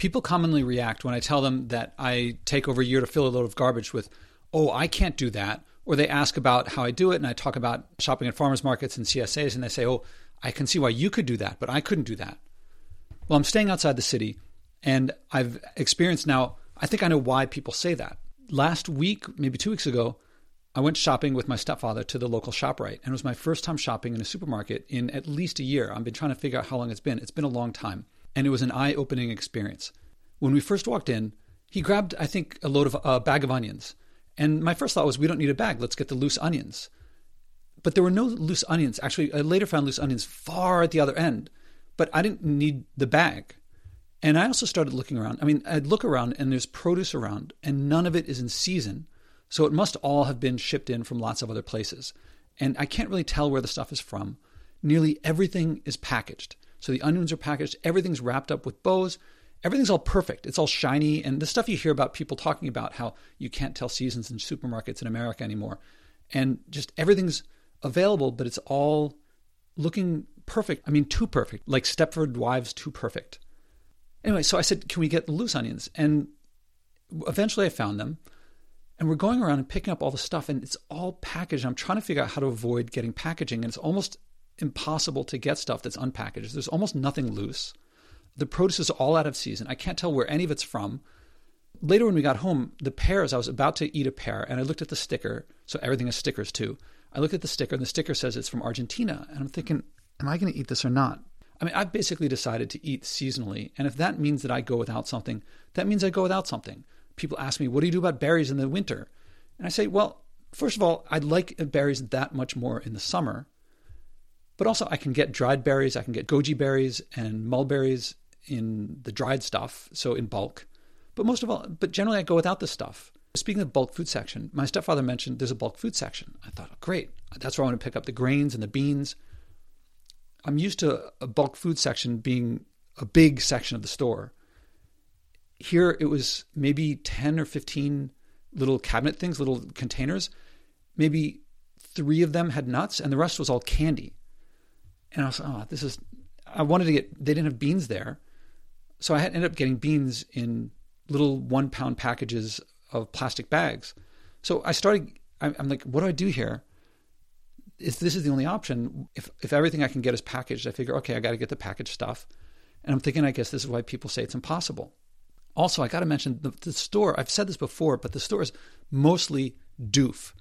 People commonly react when I tell them that I take over a year to fill a load of garbage with, oh, I can't do that. Or they ask about how I do it, and I talk about shopping at farmers markets and CSAs, and they say, oh, I can see why you could do that, but I couldn't do that. Well, I'm staying outside the city, and I've experienced now, I think I know why people say that. Last week, maybe two weeks ago, I went shopping with my stepfather to the local ShopRite, and it was my first time shopping in a supermarket in at least a year. I've been trying to figure out how long it's been. It's been a long time, and it was an eye opening experience. When we first walked in, he grabbed, I think, a load of a bag of onions. And my first thought was, we don't need a bag. Let's get the loose onions. But there were no loose onions. Actually, I later found loose onions far at the other end. But I didn't need the bag. And I also started looking around. I mean, I'd look around and there's produce around, and none of it is in season. So it must all have been shipped in from lots of other places. And I can't really tell where the stuff is from. Nearly everything is packaged. So the onions are packaged, everything's wrapped up with bows everything's all perfect. It's all shiny. And the stuff you hear about people talking about how you can't tell seasons in supermarkets in America anymore. And just everything's available, but it's all looking perfect. I mean, too perfect, like Stepford Wives, too perfect. Anyway, so I said, Can we get loose onions? And eventually I found them. And we're going around and picking up all the stuff, and it's all packaged. I'm trying to figure out how to avoid getting packaging, and it's almost impossible to get stuff that's unpackaged. There's almost nothing loose. The produce is all out of season. I can't tell where any of it's from. Later, when we got home, the pears, I was about to eat a pear and I looked at the sticker. So everything has stickers too. I looked at the sticker and the sticker says it's from Argentina. And I'm thinking, am I going to eat this or not? I mean, I've basically decided to eat seasonally. And if that means that I go without something, that means I go without something. People ask me, what do you do about berries in the winter? And I say, well, first of all, I like berries that much more in the summer. But also, I can get dried berries, I can get goji berries and mulberries in the dried stuff, so in bulk. But most of all, but generally I go without this stuff. Speaking of bulk food section, my stepfather mentioned there's a bulk food section. I thought, oh, great, that's where I want to pick up the grains and the beans. I'm used to a bulk food section being a big section of the store. Here it was maybe 10 or 15 little cabinet things, little containers. Maybe three of them had nuts and the rest was all candy. And I was, oh, this is, I wanted to get, they didn't have beans there so I ended up getting beans in little one pound packages of plastic bags. So I started, I'm like, what do I do here? If this is the only option, if, if everything I can get is packaged, I figure, okay, I got to get the packaged stuff. And I'm thinking, I guess this is why people say it's impossible. Also, I got to mention the, the store, I've said this before, but the store is mostly doof.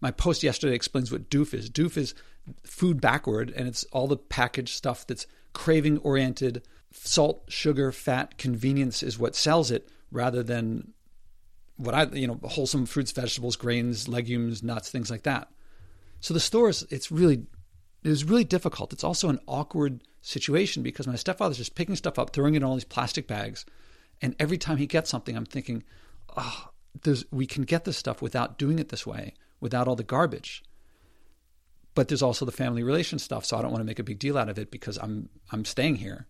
My post yesterday explains what doof is. Doof is food backward, and it's all the packaged stuff that's craving oriented, salt, sugar, fat, convenience is what sells it rather than what I, you know, wholesome fruits, vegetables, grains, legumes, nuts, things like that. So the stores, it's really, it was really difficult. It's also an awkward situation because my stepfather's just picking stuff up, throwing it in all these plastic bags. And every time he gets something, I'm thinking, oh, there's, we can get this stuff without doing it this way, without all the garbage. But there's also the family relation stuff, so I don't want to make a big deal out of it because I'm I'm staying here.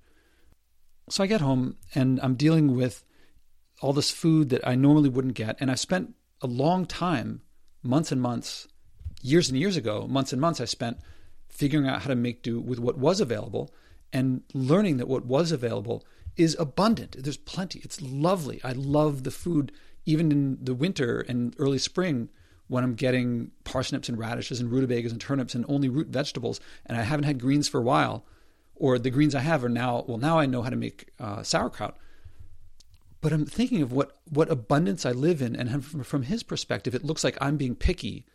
So I get home and I'm dealing with all this food that I normally wouldn't get. And I've spent a long time, months and months, years and years ago, months and months, I spent figuring out how to make do with what was available and learning that what was available is abundant. There's plenty. It's lovely. I love the food, even in the winter and early spring when I'm getting parsnips and radishes and rutabagas and turnips and only root vegetables, and I haven't had greens for a while or the greens I have are now well now I know how to make uh, sauerkraut. But I'm thinking of what what abundance I live in, and from, from his perspective, it looks like I'm being picky,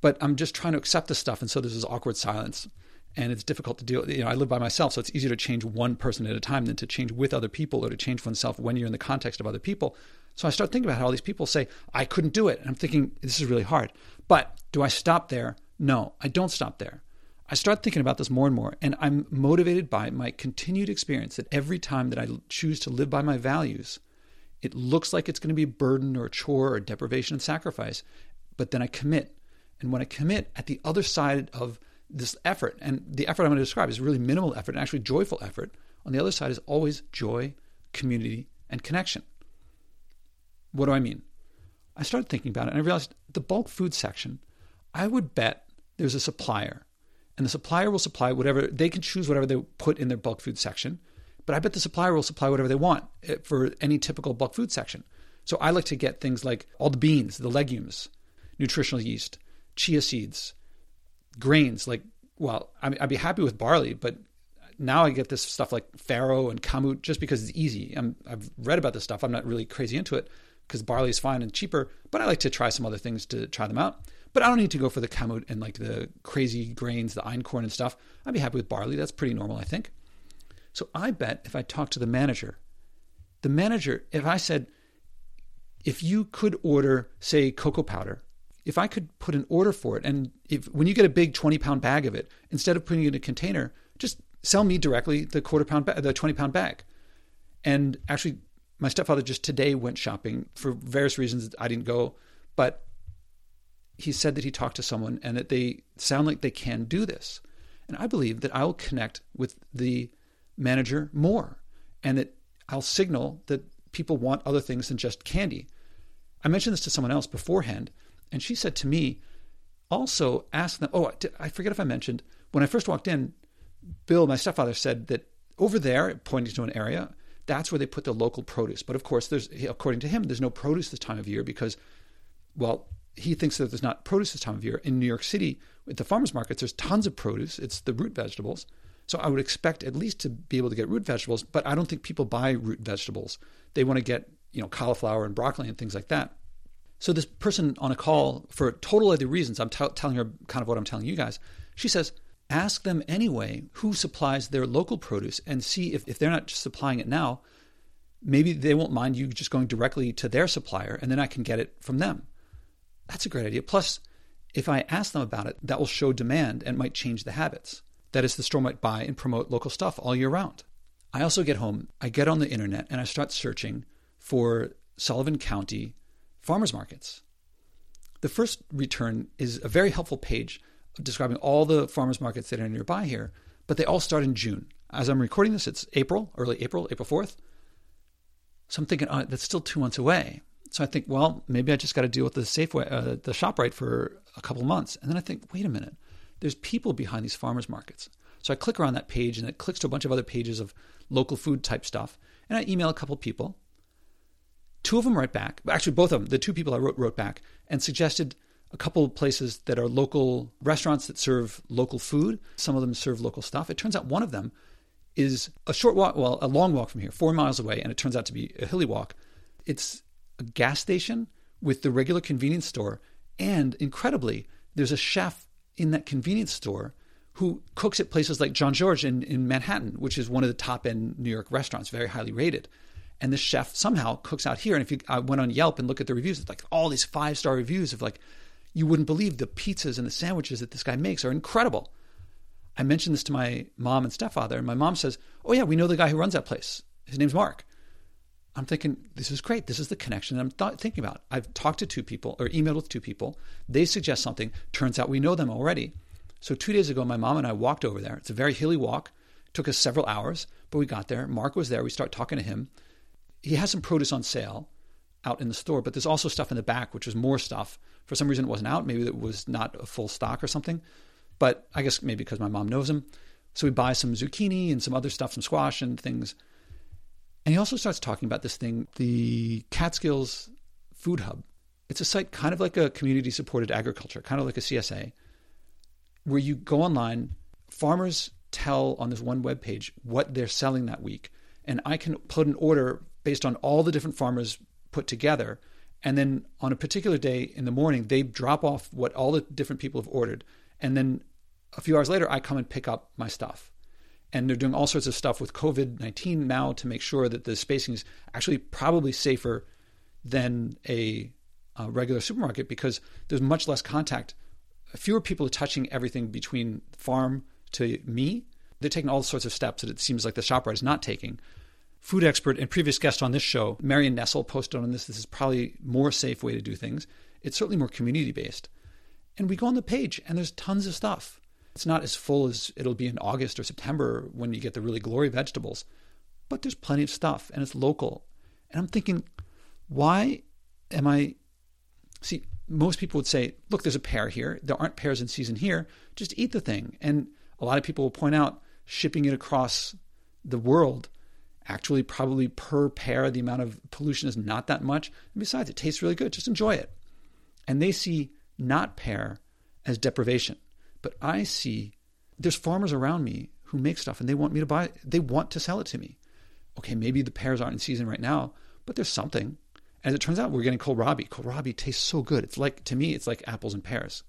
but I'm just trying to accept the stuff, and so there's this awkward silence, and it's difficult to deal. You know, I live by myself, so it's easier to change one person at a time than to change with other people or to change oneself when you're in the context of other people. So I start thinking about how all these people say I couldn't do it, and I'm thinking this is really hard. But do I stop there? No, I don't stop there. I start thinking about this more and more, and I'm motivated by my continued experience that every time that I choose to live by my values, it looks like it's going to be a burden or a chore or deprivation and sacrifice, but then I commit. And when I commit at the other side of this effort, and the effort I'm going to describe is really minimal effort and actually joyful effort, on the other side is always joy, community, and connection. What do I mean? I started thinking about it and I realized the bulk food section, I would bet there's a supplier and the supplier will supply whatever they can choose whatever they put in their bulk food section but I bet the supplier will supply whatever they want eh, for any typical bulk food section. So I like to get things like all the beans, the legumes, nutritional yeast, chia seeds, grains. Like, well, I'd be happy with barley, but now I get this stuff like farro and kamut just because it's easy. i have read about this stuff. I'm not really crazy into it because barley is fine and cheaper, but I like to try some other things to try them out. But I don't need to go for the kamut and like the crazy grains, the einkorn and stuff. I'd be happy with barley. That's pretty normal, I think. So I bet if I talk to the manager, the manager, if I said, if you could order, say, cocoa powder, if I could put an order for it, and if when you get a big 20 pound bag of it, instead of putting it in a container, just sell me directly the quarter pound, ba- the 20 pound bag. And actually, my stepfather just today went shopping for various reasons. I didn't go, but he said that he talked to someone and that they sound like they can do this. And I believe that I'll connect with the manager more and that I'll signal that people want other things than just candy. I mentioned this to someone else beforehand, and she said to me, also ask them. Oh, I forget if I mentioned when I first walked in, Bill, my stepfather, said that over there, pointing to an area, that's where they put the local produce. But of course, there's according to him, there's no produce this time of year because, well, he thinks that there's not produce this time of year. In New York City, at the farmers markets, there's tons of produce. It's the root vegetables. So I would expect at least to be able to get root vegetables, but I don't think people buy root vegetables. They want to get, you know, cauliflower and broccoli and things like that. So this person on a call for total other reasons, I'm t- telling her kind of what I'm telling you guys. She says, ask them anyway who supplies their local produce and see if, if they're not just supplying it now, maybe they won't mind you just going directly to their supplier and then I can get it from them. That's a great idea. Plus, if I ask them about it, that will show demand and might change the habits. That is, the store might buy and promote local stuff all year round. I also get home, I get on the internet, and I start searching for Sullivan County farmers markets. The first return is a very helpful page describing all the farmers markets that are nearby here, but they all start in June. As I'm recording this, it's April, early April, April 4th. So I'm thinking, oh, that's still two months away. So I think, well, maybe I just got to deal with the Safeway, uh, the ShopRite for a couple months. And then I think, wait a minute, there's people behind these farmers markets. So I click around that page and it clicks to a bunch of other pages of local food type stuff. And I email a couple people. Two of them write back. Actually, both of them, the two people I wrote, wrote back and suggested a couple of places that are local restaurants that serve local food. Some of them serve local stuff. It turns out one of them is a short walk, well, a long walk from here, four miles away, and it turns out to be a hilly walk. It's a gas station with the regular convenience store. And incredibly, there's a chef in that convenience store who cooks at places like Jean-Georges in, in Manhattan, which is one of the top end New York restaurants, very highly rated. And the chef somehow cooks out here. And if you I went on Yelp and look at the reviews, it's like all these five star reviews of like, you wouldn't believe the pizzas and the sandwiches that this guy makes are incredible. I mentioned this to my mom and stepfather, and my mom says, Oh, yeah, we know the guy who runs that place. His name's Mark. I'm thinking, this is great. This is the connection I'm th- thinking about. I've talked to two people or emailed with two people. They suggest something. Turns out we know them already. So two days ago, my mom and I walked over there. It's a very hilly walk. It took us several hours, but we got there. Mark was there. We start talking to him. He has some produce on sale out in the store, but there's also stuff in the back, which is more stuff. For some reason, it wasn't out. Maybe it was not a full stock or something. But I guess maybe because my mom knows him. So we buy some zucchini and some other stuff, some squash and things. And he also starts talking about this thing, the Catskills Food Hub. It's a site kind of like a community supported agriculture, kind of like a CSA, where you go online, farmers tell on this one web page what they're selling that week. And I can put an order based on all the different farmers put together. And then on a particular day in the morning, they drop off what all the different people have ordered. And then a few hours later, I come and pick up my stuff and they're doing all sorts of stuff with COVID 19 now to make sure that the spacing is actually probably safer than a, a, regular supermarket because there's much less contact. Fewer people are touching everything between farm to me. They're taking all sorts of steps that it seems like the ShopRite is not taking. Food expert and previous guest on this show, Marion Nestle, posted on this. This is probably more safe way to do things. It's certainly more community based. And we go on the page and there's tons of stuff. It's not as full as it'll be in August or September when you get the really glory vegetables, but there's plenty of stuff and it's local. And I'm thinking, why am I? See, most people would say, look, there's a pear here. There aren't pears in season here. Just eat the thing. And a lot of people will point out shipping it across the world Actually, probably per pear, the amount of pollution is not that much. And besides, it tastes really good. Just enjoy it. And they see not pear as deprivation. But I see there's farmers around me who make stuff and they want me to buy it. They want to sell it to me. Okay, maybe the pears aren't in season right now, but there's something. As it turns out, we're getting kohlrabi. Kohlrabi tastes so good. It's like, to me, it's like apples and pears,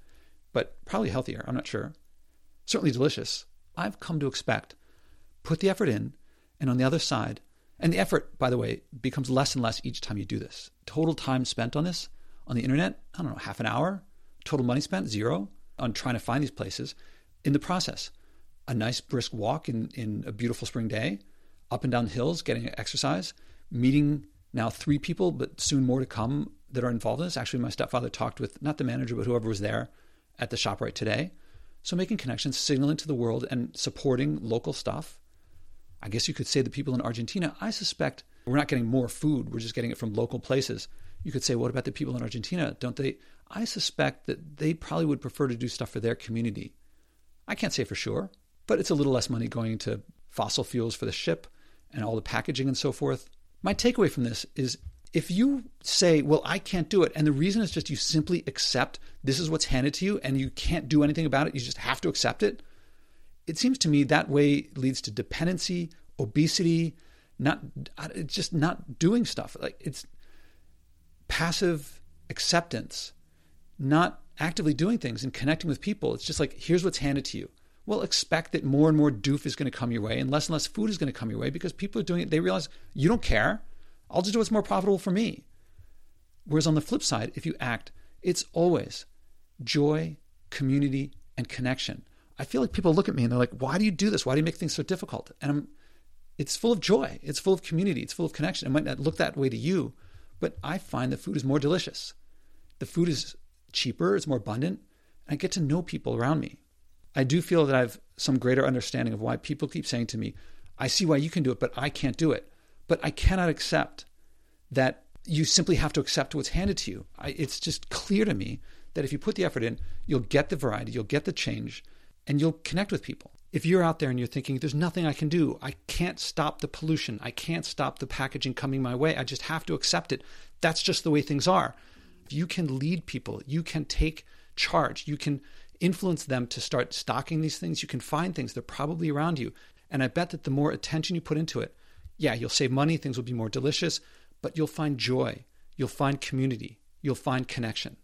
but probably healthier. I'm not sure. Certainly delicious. I've come to expect put the effort in, and on the other side, and the effort, by the way, becomes less and less each time you do this. Total time spent on this on the internet, I don't know, half an hour. Total money spent, zero on trying to find these places. In the process, a nice brisk walk in, in a beautiful spring day, up and down hills, getting exercise, meeting now three people, but soon more to come that are involved in this. Actually, my stepfather talked with not the manager, but whoever was there at the ShopRite today. So making connections, signaling to the world, and supporting local stuff. I guess you could say the people in Argentina, I suspect we're not getting more food, we're just getting it from local places. You could say, what about the people in Argentina? Don't they? I suspect that they probably would prefer to do stuff for their community. I can't say for sure, but it's a little less money going to fossil fuels for the ship and all the packaging and so forth. My takeaway from this is if you say, well, I can't do it, and the reason is just you simply accept this is what's handed to you and you can't do anything about it, you just have to accept it, it seems to me that way leads to dependency, obesity, not uh, just not doing stuff. Like it's passive acceptance, not actively doing things and connecting with people. It's just like, here's what's handed to you. Well, expect that more and more doof is going to come your way and less and less food is going to come your way because people are doing it. They realize you don't care. I'll just do what's more profitable for me. Whereas on the flip side, if you act, it's always joy, community, and connection. I feel like people look at me and they're like, why do you do this? Why do you make things so difficult? And I'm, it's full of joy. It's full of community. It's full of connection. It might not look that way to you, but I find the food is more delicious. The food is cheaper, it's more abundant, and I get to know people around me. I do feel that I have some greater understanding of why people keep saying to me, I see why you can do it, but I can't do it. But I cannot accept that you simply have to accept what's handed to you. I, it's just clear to me that if you put the effort in, you'll get the variety, you'll get the change, and you'll connect with people. If you're out there and you're thinking, there's nothing I can do, I can't stop the pollution, I can't stop the packaging coming my way, I just have to accept it. That's just the way things are. You can lead people, you can take charge, you can influence them to start stocking these things. You can find things, they're probably around you. And I bet that the more attention you put into it, yeah, you'll save money, things will be more delicious, but you'll find joy, you'll find community, you'll find connection.